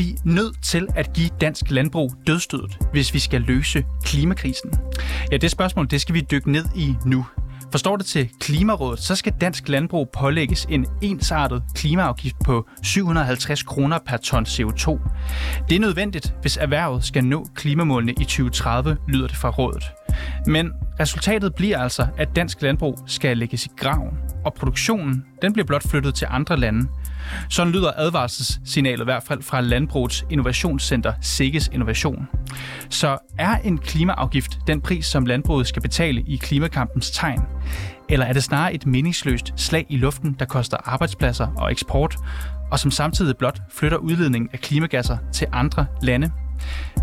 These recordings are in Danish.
Vi nødt til at give dansk landbrug dødstødet, hvis vi skal løse klimakrisen? Ja, det spørgsmål det skal vi dykke ned i nu. Forstår det til Klimarådet, så skal dansk landbrug pålægges en ensartet klimaafgift på 750 kroner per ton CO2. Det er nødvendigt, hvis erhvervet skal nå klimamålene i 2030, lyder det fra rådet. Men resultatet bliver altså, at dansk landbrug skal lægges i graven, og produktionen den bliver blot flyttet til andre lande. Sådan lyder advarselssignalet i hvert fald fra Landbrugets Innovationscenter Sikkes Innovation. Så er en klimaafgift den pris, som landbruget skal betale i klimakampens tegn? Eller er det snarere et meningsløst slag i luften, der koster arbejdspladser og eksport, og som samtidig blot flytter udledningen af klimagasser til andre lande?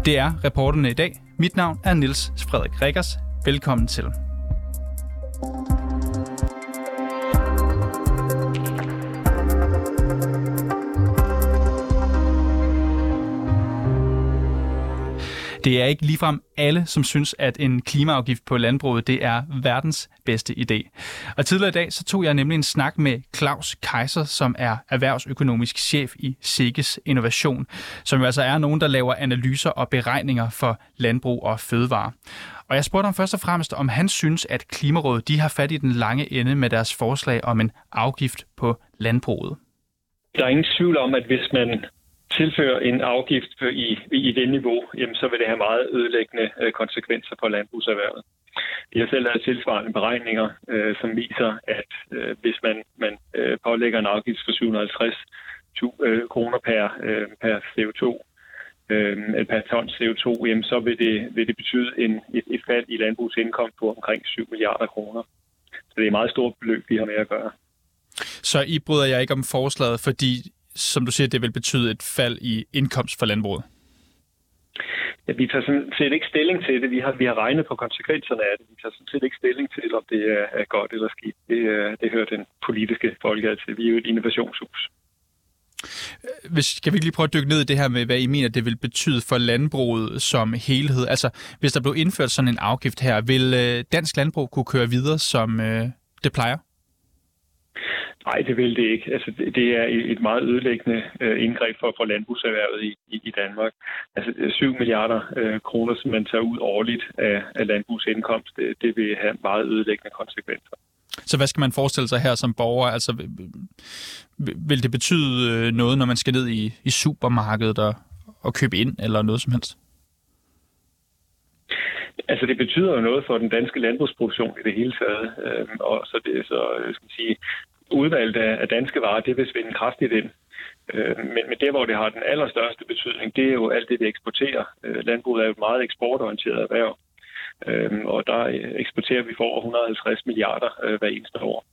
Det er reporterne i dag. Mit navn er Niels Frederik Rikkers. Velkommen til. Det er ikke ligefrem alle, som synes, at en klimaafgift på landbruget det er verdens bedste idé. Og tidligere i dag så tog jeg nemlig en snak med Claus Kaiser, som er erhvervsøkonomisk chef i Sikkes Innovation, som jo altså er nogen, der laver analyser og beregninger for landbrug og fødevare. Og jeg spurgte ham først og fremmest, om han synes, at Klimarådet de har fat i den lange ende med deres forslag om en afgift på landbruget. Der er ingen tvivl om, at hvis man tilfører en afgift i, i det niveau, jamen, så vil det have meget ødelæggende øh, konsekvenser for landbrugserhvervet. Vi har selv lavet tilsvarende beregninger, øh, som viser, at øh, hvis man, man øh, pålægger en afgift på 750 øh, kroner per, øh, per CO2, øh, per ton CO2, jamen, så vil det, vil det betyde en, et, et fald i landbrugsindkomst på omkring 7 milliarder kroner. Så det er et meget stort beløb, vi har med at gøre. Så I bryder jeg ikke om forslaget, fordi som du siger, det vil betyde et fald i indkomst for landbruget? Ja, vi tager sådan set ikke stilling til det. Vi har, vi har regnet på konsekvenserne af det. Vi tager sådan set ikke stilling til, om det er, er godt eller skidt. Det, det hører den politiske folke til. Vi er jo et innovationshus. Hvis, kan vi lige prøve at dykke ned i det her med, hvad I mener, det vil betyde for landbruget som helhed? Altså, hvis der blev indført sådan en afgift her, vil øh, dansk landbrug kunne køre videre, som øh, det plejer? Nej, det vil det ikke. Altså, det er et meget ødelæggende øh, indgreb for, for landbrugserhvervet i, i, Danmark. Altså 7 milliarder øh, kroner, som man tager ud årligt af, af landbrugsindkomst, det, det vil have meget ødelæggende konsekvenser. Så hvad skal man forestille sig her som borger? Altså, vil det betyde øh, noget, når man skal ned i, i supermarkedet og, og købe ind, eller noget som helst? Altså det betyder jo noget for den danske landbrugsproduktion i det hele taget, øh, og så det så skal sige, udvalgt af danske varer, det vil svinde kraftigt ind. Øh, men, men det, hvor det har den allerstørste betydning, det er jo alt det, vi eksporterer. Øh, landbruget er jo et meget eksportorienteret erhverv, øh, og der eksporterer vi for over 150 milliarder hver eneste år.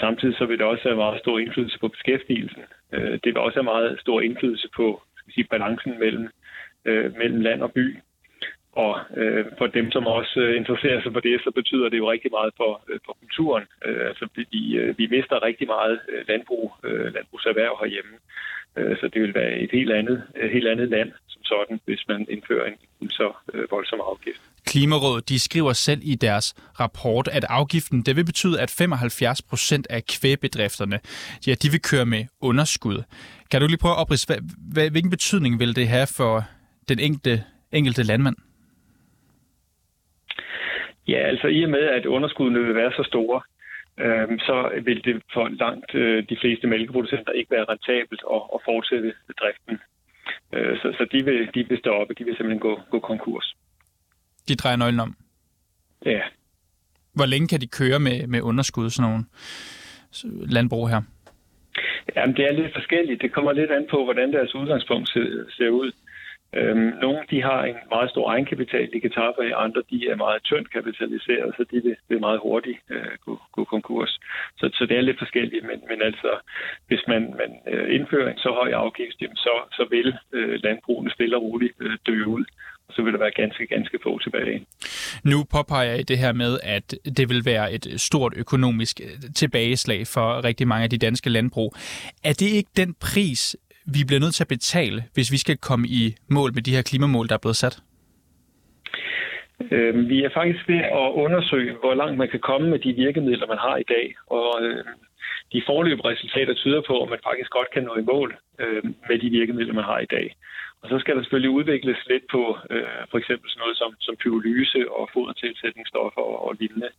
Samtidig så vil det også have meget stor indflydelse på beskæftigelsen. Det vil også have meget stor indflydelse på skal sige, balancen mellem, mellem land og by. Og øh, for dem, som også øh, interesserer sig for det, så betyder det jo rigtig meget for, øh, for kulturen. Øh, altså, vi, øh, vi mister rigtig meget øh, landbrug, øh, landbrugserhverv herhjemme. Øh, så det vil være et helt andet, et helt andet land som sådan, hvis man indfører en, en så øh, voldsom afgift. Klimarådet de skriver selv i deres rapport, at afgiften det vil betyde, at 75 procent af kvægbedrifterne ja, de vil køre med underskud. Kan du lige prøve at oprise, hvilken betydning vil det have for den enkelte, enkelte landmand? Ja, altså i og med, at underskuddene vil være så store, øh, så vil det for langt øh, de fleste mælkeproducenter ikke være rentabelt at, at fortsætte driften. Øh, så så de, vil, de vil stoppe, de vil simpelthen gå, gå konkurs. De drejer nøglen om? Ja. Hvor længe kan de køre med, med underskud, sådan nogle landbrug her? Jamen, det er lidt forskelligt. Det kommer lidt an på, hvordan deres udgangspunkt ser, ser ud. Øhm, nogle de har en meget stor egenkapital, de kan tabe af, andre de er meget tyndt kapitaliseret, så de vil, vil meget hurtigt øh, gå, gå konkurs. Så, så det er lidt forskelligt, men, men altså, hvis man, man øh, indfører en så høj afgift, så, så vil øh, landbrugene stille og roligt øh, dø ud så vil der være ganske, ganske få tilbage. Nu påpeger jeg det her med, at det vil være et stort økonomisk øh, tilbageslag for rigtig mange af de danske landbrug. Er det ikke den pris, vi bliver nødt til at betale, hvis vi skal komme i mål med de her klimamål, der er blevet sat? Øh, vi er faktisk ved at undersøge, hvor langt man kan komme med de virkemidler, man har i dag. Og øh, de forløbige resultater tyder på, at man faktisk godt kan nå i mål øh, med de virkemidler, man har i dag. Og så skal der selvfølgelig udvikles lidt på øh, for eksempel sådan noget som, som pyrolyse og fodertilsætningsstoffer og, og lignende.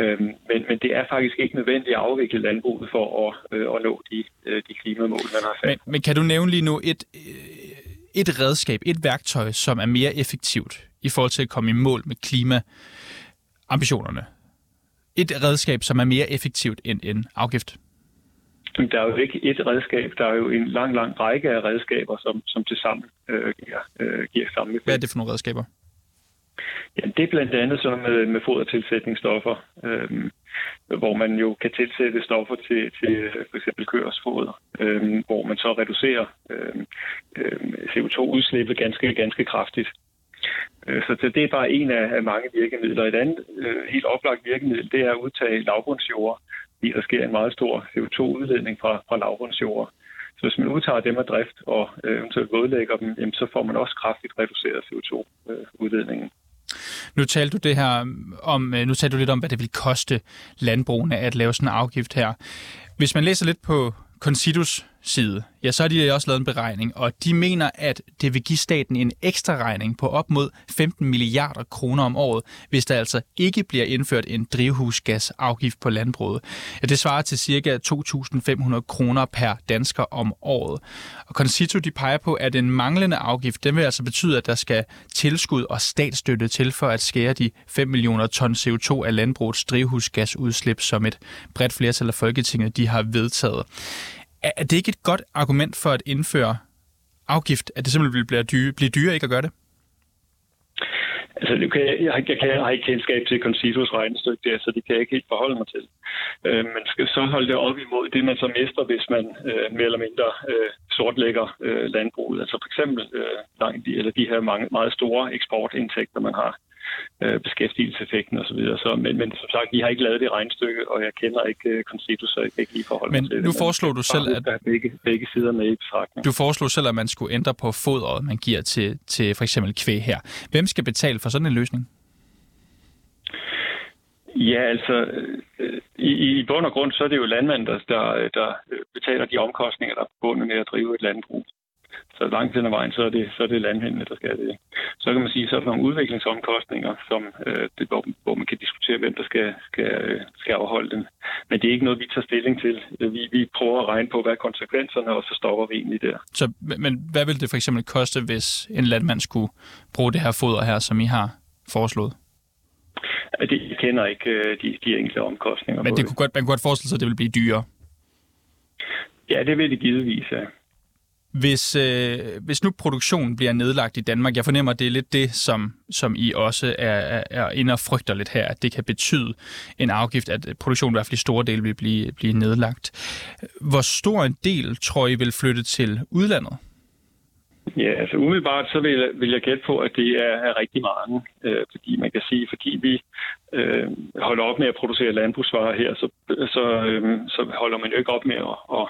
Øhm, men, men det er faktisk ikke nødvendigt at afvikle landbruget for at, øh, at nå de, øh, de klimamål, man har sat. Men, men kan du nævne lige nu et, øh, et redskab, et værktøj, som er mere effektivt i forhold til at komme i mål med klimaambitionerne? Et redskab, som er mere effektivt end en afgift? Der er jo ikke et redskab, der er jo en lang, lang række af redskaber, som, som til sammen øh, giver, øh, giver samme effekt. Hvad er det for nogle redskaber? Ja, det er blandt andet sådan med, med fodertilsætningsstoffer, øh, hvor man jo kan tilsætte stoffer til, til for eksempel kørsfoder, øh, hvor man så reducerer øh, øh, CO2-udslippet ganske, ganske kraftigt. Øh, så det er bare en af mange virkemidler. Et andet øh, helt oplagt virkemiddel, det er at udtage lavbundsjord, fordi der sker en meget stor CO2-udledning fra, fra lavbundsjord. Så hvis man udtager dem af drift og øh, eventuelt vådlægger dem, jamen, så får man også kraftigt reduceret CO2-udledningen. Nu talte du det her om, øh, nu talte du lidt om, hvad det vil koste landbrugene at lave sådan en afgift her. Hvis man læser lidt på Considus side, ja, så har de også lavet en beregning, og de mener, at det vil give staten en ekstra regning på op mod 15 milliarder kroner om året, hvis der altså ikke bliver indført en drivhusgasafgift på landbruget. Ja, det svarer til ca. 2.500 kroner per dansker om året. Og Concito de peger på, at en manglende afgift, den vil altså betyde, at der skal tilskud og statsstøtte til for at skære de 5 millioner ton CO2 af landbrugets drivhusgasudslip, som et bredt flertal af Folketinget de har vedtaget. Er det ikke et godt argument for at indføre afgift, at det simpelthen bliver dyre, blive dyre ikke at gøre det? Altså, jeg, kan, jeg, jeg, jeg, kan, jeg har ikke kendskab til Concitos regnestykke der, så det kan jeg ikke helt forholde mig til. Øh, man skal så holde det op imod det, man så mister, hvis man øh, mere eller mindre øh, sortlægger øh, landbruget. Altså for eksempel øh, langt de, eller de her mange, meget store eksportindtægter, man har øh, beskæftigelseseffekten osv. Så, så, men, men som sagt, vi har ikke lavet det regnstykke, og jeg kender ikke Concito, så jeg kan ikke lige forholde men mig til nu det. Men foreslår du selv, at... Der begge, begge sider med i betragtning. Du foreslår selv, at man skulle ændre på fodret, man giver til, til for eksempel kvæg her. Hvem skal betale for sådan en løsning? Ja, altså øh, i, i bund og grund, så er det jo landmænd, der, der, der betaler de omkostninger, der er forbundet med at drive et landbrug. Så langt hen ad vejen, så er det, så er det landhændene, der skal det. Så kan man sige, så er der nogle udviklingsomkostninger, som, øh, det, hvor, hvor man kan diskutere, hvem der skal, skal, skal afholde dem. Men det er ikke noget, vi tager stilling til. Vi, vi prøver at regne på, hvad er konsekvenserne, og så stopper vi egentlig der. Så, men hvad vil det for eksempel koste, hvis en landmand skulle bruge det her foder her, som I har foreslået? Det, jeg kender ikke øh, de, de enkelte omkostninger. Men det kunne godt, man kunne godt forestille sig, at det vil blive dyrere? Ja, det vil det givetvis, ja. Hvis, øh, hvis nu produktionen bliver nedlagt i Danmark, jeg fornemmer, at det er lidt det, som, som I også er, er, er inde og frygter lidt her, at det kan betyde en afgift, at produktionen i hvert fald i store dele vil blive, blive nedlagt. Hvor stor en del tror I vil flytte til udlandet? Ja, altså umiddelbart så vil, vil jeg gætte på, at det er, er rigtig mange. Øh, fordi man kan sige, fordi vi øh, holder op med at producere landbrugsvarer her, så, så, øh, så holder man jo ikke op med at, at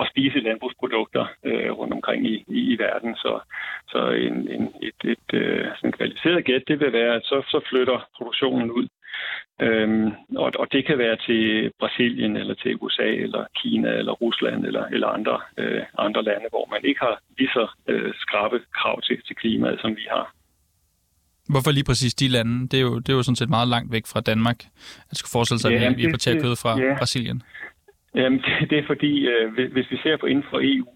at spise landbrugsprodukter øh, rundt omkring i, i, i verden. Så, så en, en, et, et øh, sådan kvalificeret gæt, det vil være, at så, så flytter produktionen ud. Øhm, og, og det kan være til Brasilien, eller til USA, eller Kina, eller Rusland, eller, eller andre, øh, andre lande, hvor man ikke har lige så øh, skrabe krav til, til klimaet, som vi har. Hvorfor lige præcis de lande? Det er jo, det er jo sådan set meget langt væk fra Danmark. Jeg skulle forestille sig, at vi importerer kød fra ja. Brasilien. Jamen, det, det er fordi, øh, hvis vi ser på inden for EU,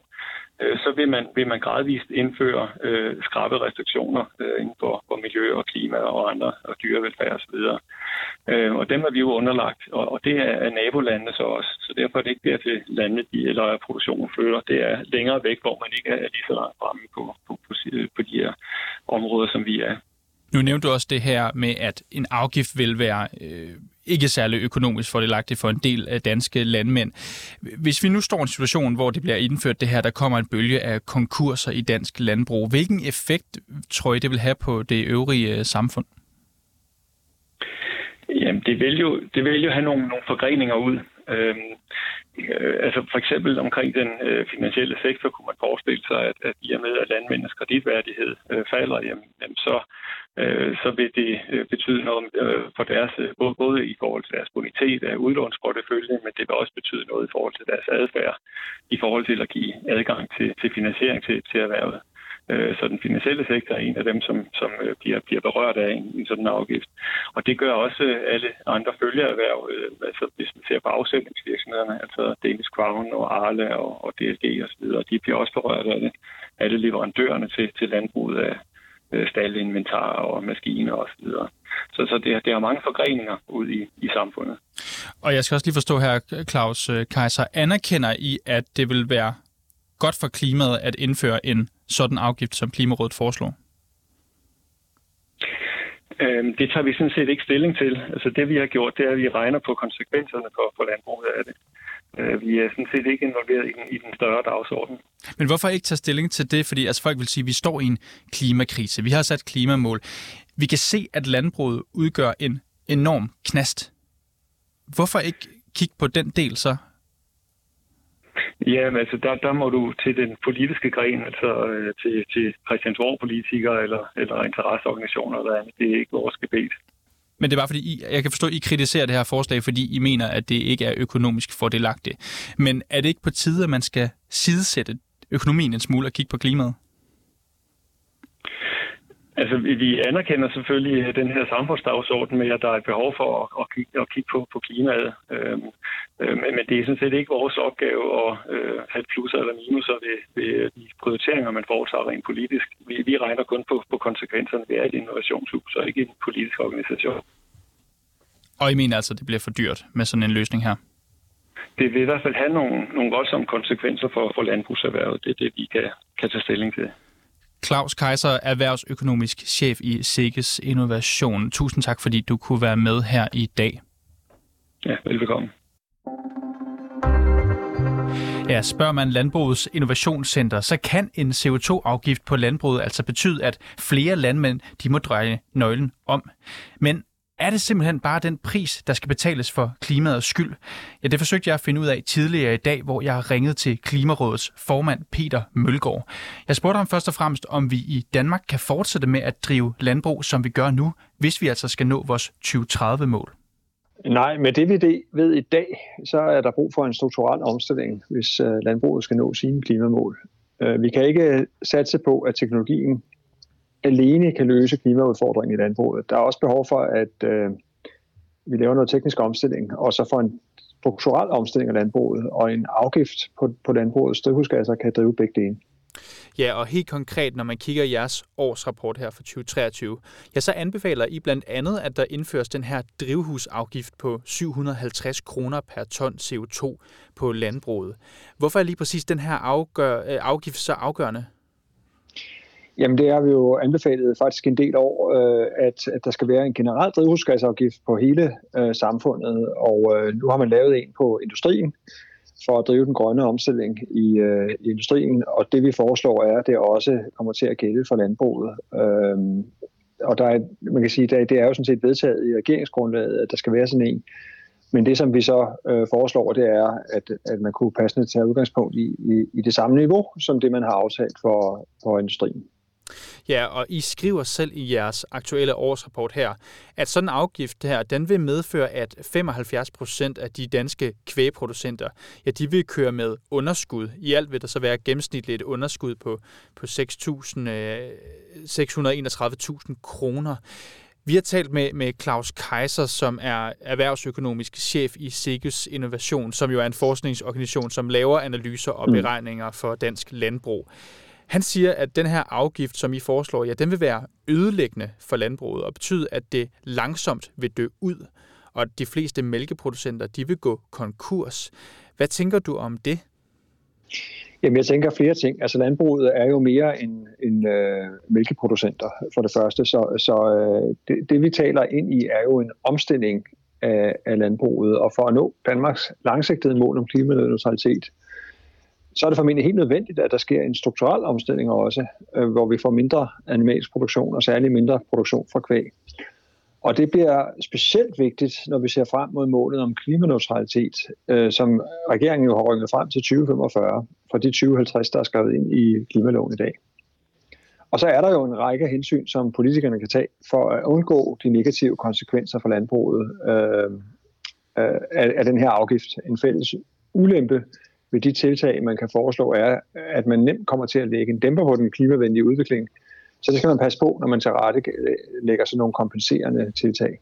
øh, så vil man, vil man gradvist indføre øh, skrabe restriktioner øh, inden for, for miljø og klima og andre og dyrevelfærd osv. Øh, og dem er vi jo underlagt, og, og det er nabolandene så også. Så derfor er det ikke dertil landene, de, eller produktionen flytter. Det er længere væk, hvor man ikke er lige så langt fremme på, på, på, på de her områder, som vi er. Nu nævnte du også det her med, at en afgift vil være øh, ikke særlig økonomisk fordelagtigt for en del af danske landmænd. Hvis vi nu står i en situation, hvor det bliver indført det her, der kommer en bølge af konkurser i dansk landbrug, hvilken effekt tror I, det vil have på det øvrige øh, samfund? Jamen, det vil jo, det vil jo have nogle, nogle forgreninger ud. Øhm, Øh, altså for eksempel omkring den øh, finansielle sektor kunne man forestille sig, at, at i og med, at landmændenes kreditværdighed øh, falder, jamen, jamen så, øh, så vil det øh, betyde noget øh, for deres, øh, både, både i forhold til deres bonitet af udlånsportefølje, men det vil også betyde noget i forhold til deres adfærd, i forhold til at give adgang til, til finansiering til, til erhvervet. Øh, så den finansielle sektor er en af dem, som, som øh, bliver, bliver berørt af en, en sådan afgift. Og det gør også øh, alle andre følgeerhverv, øh, altså hvis man ser på afsætningsvirksomhederne, altså Danish Crown og Arle og, og DSG osv., de bliver også berørt af det. Alle leverandørerne til, til landbruget af staldinventar og maskiner osv. Så, så, så det, det har mange forgreninger ud i, i samfundet. Og jeg skal også lige forstå her, Claus Kaiser, anerkender I, at det vil være godt for klimaet at indføre en sådan afgift, som Klimarådet foreslår? Øhm, det tager vi sådan set ikke stilling til. Altså det vi har gjort, det er, at vi regner på konsekvenserne for, for landbruget af det. Øh, vi er sådan set ikke involveret i den, i den større dagsorden. Men hvorfor ikke tage stilling til det? Fordi altså, folk vil sige, at vi står i en klimakrise. Vi har sat klimamål. Vi kan se, at landbruget udgør en enorm knast. Hvorfor ikke kigge på den del så Ja, altså der, der må du til den politiske gren, altså øh, til, til Christiansborg-politikere eller, eller interesseorganisationer eller andet. Det er ikke vores gebet. Men det er bare fordi, I, jeg kan forstå, at I kritiserer det her forslag, fordi I mener, at det ikke er økonomisk fordelagtigt. Men er det ikke på tide, at man skal sidesætte økonomien en smule og kigge på klimaet? Altså, vi anerkender selvfølgelig den her samfundsdagsorden med, at der er et behov for at, at, kigge, at kigge på, på klimaet. Øhm, øh, men det er sådan set ikke vores opgave at øh, have plusser eller minuser ved, ved de prioriteringer, man foretager rent politisk. Vi, vi regner kun på, på konsekvenserne ved et innovationshus, og ikke en politisk organisation. Og I mener altså, at det bliver for dyrt med sådan en løsning her? Det vil i hvert fald have nogle, nogle voldsomme konsekvenser for, for landbrugserhvervet. Det er det, vi kan, kan tage stilling til. Claus Kaiser, erhvervsøkonomisk chef i Sikkes Innovation. Tusind tak, fordi du kunne være med her i dag. Ja, velbekomme. Ja, spørger man Landbrugets Innovationscenter, så kan en CO2-afgift på landbruget altså betyde, at flere landmænd de må dreje nøglen om. Men er det simpelthen bare den pris, der skal betales for klimaets skyld? Ja, det forsøgte jeg at finde ud af tidligere i dag, hvor jeg ringede til Klimarådets formand Peter Mølgaard. Jeg spurgte ham først og fremmest, om vi i Danmark kan fortsætte med at drive landbrug, som vi gør nu, hvis vi altså skal nå vores 2030-mål. Nej, med det vi ved i dag, så er der brug for en strukturel omstilling, hvis øh, landbruget skal nå sine klimamål. Øh, vi kan ikke satse på, at teknologien alene kan løse klimaudfordringen i landbruget. Der er også behov for, at øh, vi laver noget teknisk omstilling, og så får en strukturel omstilling af landbruget, og en afgift på, på landbrugets drivhusgasser kan drive begge dele. Ja, og helt konkret, når man kigger i jeres årsrapport her for 2023, ja, så anbefaler I blandt andet, at der indføres den her drivhusafgift på 750 kroner per ton CO2 på landbruget. Hvorfor er lige præcis den her afgør, øh, afgift så afgørende? Jamen det har vi jo anbefalet faktisk en del år, øh, at, at der skal være en generel drivhusgasafgift på hele øh, samfundet, og øh, nu har man lavet en på industrien for at drive den grønne omstilling i, øh, i industrien, og det vi foreslår er, at det også kommer til at gælde for landbruget. Øh, og der er, man kan sige, at det er jo sådan set vedtaget i regeringsgrundlaget, at der skal være sådan en. Men det, som vi så øh, foreslår, det er, at, at man kunne passende tage udgangspunkt i, i, i det samme niveau, som det, man har aftalt for, for industrien. Ja, og I skriver selv i jeres aktuelle årsrapport her, at sådan en afgift her, den vil medføre, at 75 procent af de danske kvægproducenter, ja, de vil køre med underskud. I alt vil der så være gennemsnitligt et underskud på, på 631.000 øh, kroner. Vi har talt med, med Claus Kaiser, som er erhvervsøkonomisk chef i Sigus Innovation, som jo er en forskningsorganisation, som laver analyser og mm. beregninger for dansk landbrug. Han siger, at den her afgift, som I foreslår, ja, den vil være ødelæggende for landbruget og betyde, at det langsomt vil dø ud, og at de fleste mælkeproducenter, de vil gå konkurs. Hvad tænker du om det? Jamen, jeg tænker flere ting. Altså, landbruget er jo mere end, end øh, mælkeproducenter, for det første. Så, så øh, det, det, vi taler ind i, er jo en omstilling af, af landbruget. Og for at nå Danmarks langsigtede mål om klimaneutralitet, så er det formentlig helt nødvendigt, at der sker en strukturel omstilling også, øh, hvor vi får mindre animalsk produktion og særligt mindre produktion fra kvæg. Og det bliver specielt vigtigt, når vi ser frem mod målet om klimaneutralitet, øh, som regeringen jo har rykket frem til 2045, fra de 2050, der er skrevet ind i klimaloven i dag. Og så er der jo en række hensyn, som politikerne kan tage for at undgå de negative konsekvenser for landbruget øh, øh, af, af den her afgift. En fælles ulempe ved de tiltag, man kan foreslå, er, at man nemt kommer til at lægge en dæmper på den klimavenlige udvikling. Så det skal man passe på, når man til rette lægger sådan nogle kompenserende tiltag.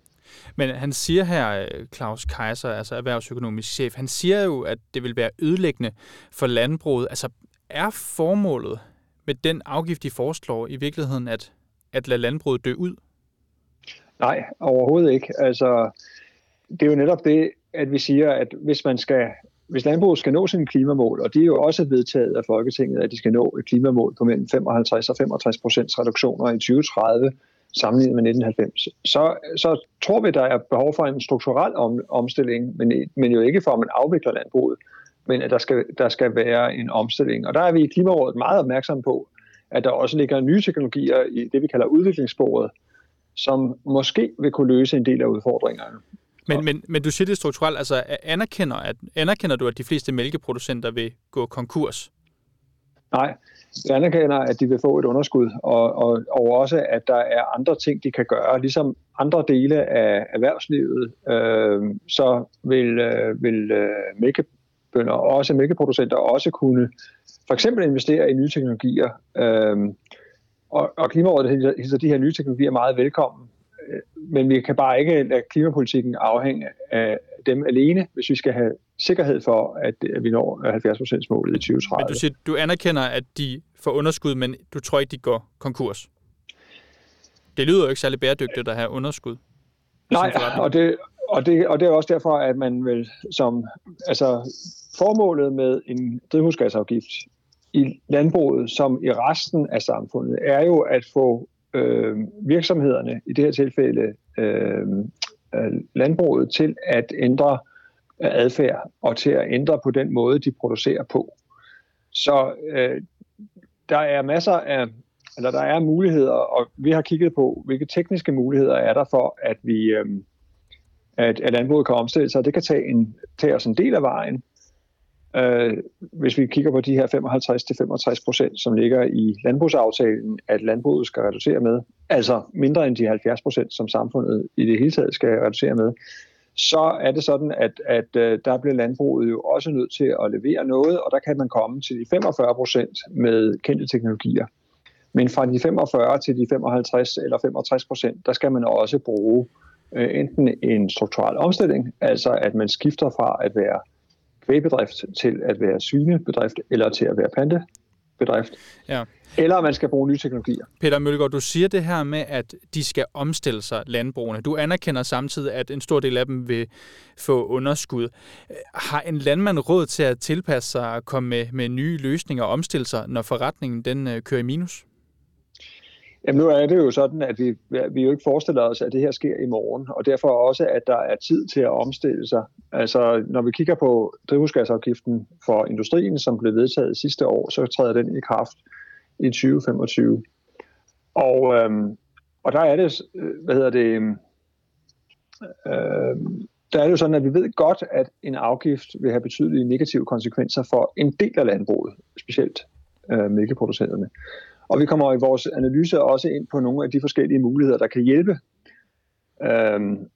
Men han siger her, Claus Kaiser, altså erhvervsøkonomisk chef, han siger jo, at det vil være ødelæggende for landbruget. Altså er formålet med den afgift, de foreslår, i virkeligheden at, at lade landbruget dø ud? Nej, overhovedet ikke. Altså, det er jo netop det, at vi siger, at hvis man skal hvis landbruget skal nå sine klimamål, og det er jo også vedtaget af Folketinget, at de skal nå et klimamål på mellem 55 og 65 procents reduktioner i 2030, sammenlignet med 1990, så, så tror vi, der er behov for en strukturel om, omstilling, men, men jo ikke for, at man afvikler landbruget, men at der skal, der skal være en omstilling. Og der er vi i Klimarådet meget opmærksomme på, at der også ligger nye teknologier i det, vi kalder udviklingssporet, som måske vil kunne løse en del af udfordringerne. Men, men, men du siger det strukturelt, altså anerkender, at, anerkender du, at de fleste mælkeproducenter vil gå konkurs? Nej, jeg anerkender, at de vil få et underskud, og, og, og også, at der er andre ting, de kan gøre. Ligesom andre dele af erhvervslivet, øh, så vil, øh, vil øh, mælkebønder og også mælkeproducenter også kunne for eksempel investere i nye teknologier. Øh, og, og Klimarådet hilser de her nye teknologier meget velkommen. Men vi kan bare ikke lade klimapolitikken afhænge af dem alene, hvis vi skal have sikkerhed for, at vi når 70% målet i 2030. Men du siger, du anerkender, at de får underskud, men du tror ikke, de går konkurs? Det lyder jo ikke særlig bæredygtigt at have underskud. Nej, og det, og, det, og det er også derfor, at man vil som, altså formålet med en drivhusgasafgift i landbruget, som i resten af samfundet, er jo at få øh, virksomhederne, i det her tilfælde øh, øh, landbruget, til at ændre adfærd og til at ændre på den måde, de producerer på. Så øh, der er masser af, eller der er muligheder, og vi har kigget på, hvilke tekniske muligheder er der for, at vi, øh, at, at landbruget kan omstille sig. Det kan tage, en, tage os en del af vejen, Øh, hvis vi kigger på de her 55-65 procent, som ligger i landbrugsaftalen, at landbruget skal reducere med, altså mindre end de 70 procent, som samfundet i det hele taget skal reducere med, så er det sådan, at, at øh, der bliver landbruget jo også nødt til at levere noget, og der kan man komme til de 45 procent med kendte teknologier. Men fra de 45 til de 55 eller 65 procent, der skal man også bruge øh, enten en strukturel omstilling, altså at man skifter fra at være kvægbedrift til at være svinebedrift eller til at være plantebedrift. Ja. Eller man skal bruge nye teknologier. Peter Mølgaard, du siger det her med, at de skal omstille sig, landbrugene. Du anerkender samtidig, at en stor del af dem vil få underskud. Har en landmand råd til at tilpasse sig og komme med, med nye løsninger og omstille sig, når forretningen den øh, kører i minus? Jamen nu er det jo sådan, at vi, vi jo ikke forestiller os, at det her sker i morgen, og derfor også, at der er tid til at omstille sig. Altså når vi kigger på drivhusgasafgiften for industrien, som blev vedtaget sidste år, så træder den i kraft i 2025. Og, øhm, og der er det, øh, hvad hedder det, øhm, øhm, der er det jo sådan, at vi ved godt, at en afgift vil have betydelige negative konsekvenser for en del af landbruget, specielt øh, mælkeproducenterne. Og vi kommer i vores analyse også ind på nogle af de forskellige muligheder, der kan hjælpe. Øhm,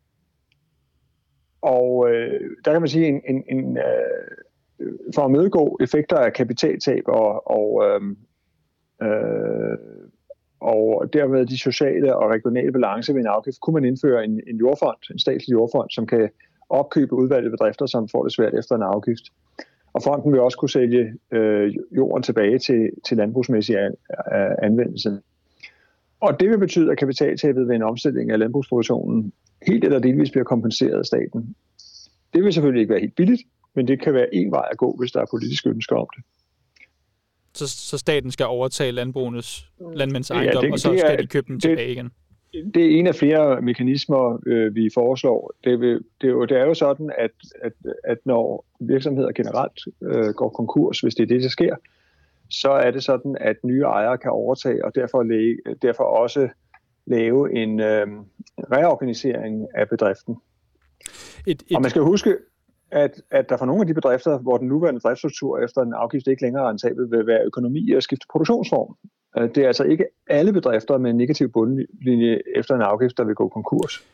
og øh, der kan man sige, en, en, en, øh, for at mødegå effekter af kapitaltab og, og, øh, øh, og dermed de sociale og regionale balance ved en afgift, kunne man indføre en, en jordfond, en statslig jordfond, som kan opkøbe udvalgte bedrifter, som får det svært efter en afgift. Og fonden vil også kunne sælge øh, jorden tilbage til, til landbrugsmæssig an, anvendelse. Og det vil betyde, at kapitaltabet ved en omstilling af landbrugsproduktionen helt eller delvis bliver kompenseret af staten. Det vil selvfølgelig ikke være helt billigt, men det kan være en vej at gå, hvis der er politisk ønsker om det. Så, så staten skal overtage landbrugenes landmænds ejendom, ja, det, og så det er, skal de købe dem det, tilbage igen? Det er en af flere mekanismer, øh, vi foreslår. Det, vil, det, er jo, det er jo sådan, at, at, at når virksomheder generelt øh, går konkurs, hvis det er det, der sker, så er det sådan, at nye ejere kan overtage, og derfor, læge, derfor også lave en øh, reorganisering af bedriften. Et, et... Og man skal huske, at, at der for nogle af de bedrifter, hvor den nuværende driftsstruktur efter en afgift ikke længere er rentabel, vil være økonomi at skifte produktionsform. Øh, det er altså ikke alle bedrifter med en negativ bundlinje efter en afgift, der vil gå konkurs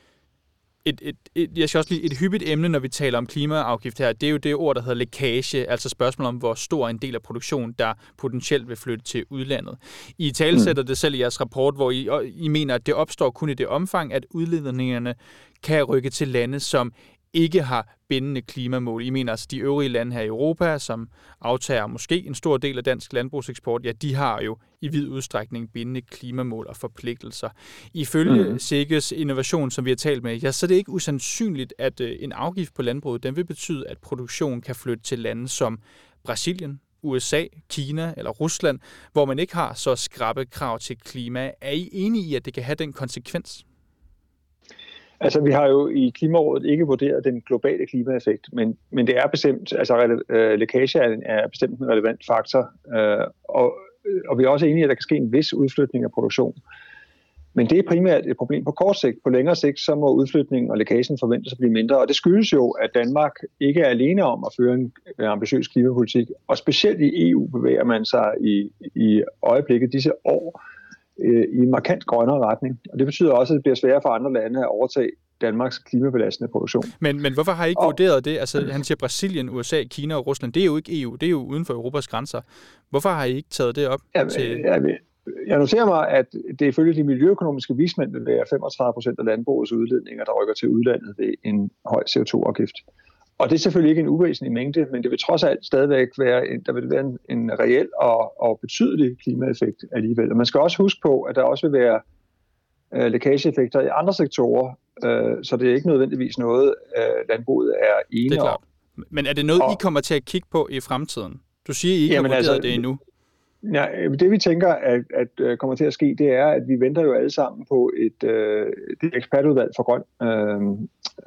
et, et, et, jeg skal også lige, et hyppigt emne, når vi taler om klimaafgift her, det er jo det ord, der hedder lækage, altså spørgsmål om, hvor stor en del af produktionen, der potentielt vil flytte til udlandet. I talsætter mm. det selv i jeres rapport, hvor I, I mener, at det opstår kun i det omfang, at udledningerne kan rykke til lande, som ikke har bindende klimamål. I mener altså, de øvrige lande her i Europa, som aftager måske en stor del af dansk landbrugseksport, ja, de har jo i vid udstrækning bindende klimamål og forpligtelser. Ifølge mm. SIGGES innovation, som vi har talt med, ja, så er det ikke usandsynligt, at øh, en afgift på landbruget, den vil betyde, at produktion kan flytte til lande som Brasilien, USA, Kina eller Rusland, hvor man ikke har så skrappe krav til klima. Er I enige i, at det kan have den konsekvens? Altså, vi har jo i Klimarådet ikke vurderet den globale klimaeffekt, men, men det er bestemt, altså øh, lækage er, er bestemt en relevant faktor, øh, og, og vi er også enige i, at der kan ske en vis udflytning af produktion. Men det er primært et problem på kort sigt. På længere sigt, så må udflytningen og lækagen forventes at blive mindre, og det skyldes jo, at Danmark ikke er alene om at føre en øh, ambitiøs klimapolitik, og specielt i EU bevæger man sig i, i øjeblikket disse år øh, i en markant grønnere retning. Og det betyder også, at det bliver sværere for andre lande at overtage Danmarks klimabelastende produktion. Men, men hvorfor har I ikke og, vurderet det? Altså, han siger Brasilien, USA, Kina og Rusland. Det er jo ikke EU, det er jo uden for Europas grænser. Hvorfor har I ikke taget det op? Ja, til... ja, jeg noterer mig, at det ifølge de miljøøkonomiske vismænd vil være 35 procent af landbrugets udledninger, der rykker til udlandet ved en høj CO2-afgift. Og det er selvfølgelig ikke en uvæsentlig mængde, men det vil trods alt stadigvæk være, en, der vil være en, en reel og, og betydelig klimaeffekt alligevel. Og man skal også huske på, at der også vil være øh, lækageeffekter i andre sektorer, øh, så det er ikke nødvendigvis noget, øh, landbruget er enige om. Men er det noget, og, I kommer til at kigge på i fremtiden? Du siger, I ikke jamen har vurderet altså, det endnu. Ja, øh, det vi tænker, at, at øh, kommer til at ske, det er, at vi venter jo alle sammen på et, øh, et ekspertudvalg for grøn øh,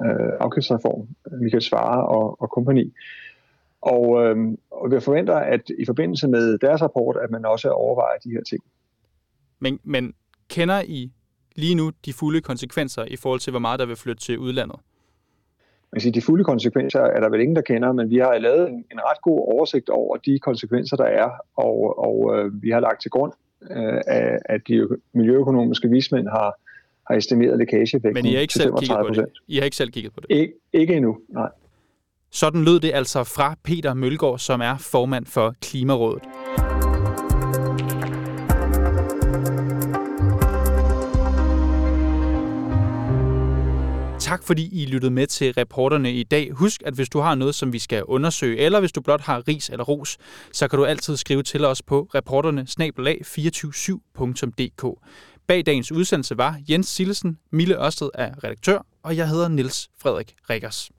øh, afgiftsreform, Michael Svare og, og kompagni. Og, øh, og vi forventer, at i forbindelse med deres rapport, at man også overvejer de her ting. Men, men kender I lige nu de fulde konsekvenser i forhold til, hvor meget der vil flytte til udlandet? Man sige, de fulde konsekvenser er der vel ingen, der kender, men vi har lavet en, en ret god oversigt over de konsekvenser, der er, og, og øh, vi har lagt til grund, øh, at de miljøøkonomiske vismænd har, har estimeret lækageeffekten Men I har ikke selv kigget på det? I har ikke selv kigget på det? Ik- ikke endnu, nej. Sådan lød det altså fra Peter Mølgaard, som er formand for Klimarådet. Fordi I lyttede med til reporterne i dag. Husk, at hvis du har noget, som vi skal undersøge, eller hvis du blot har ris eller ros, så kan du altid skrive til os på reporterne 247dk Bag dagens udsendelse var Jens Sillesen, Mille Ørsted er redaktør, og jeg hedder Niels Frederik Rikkers.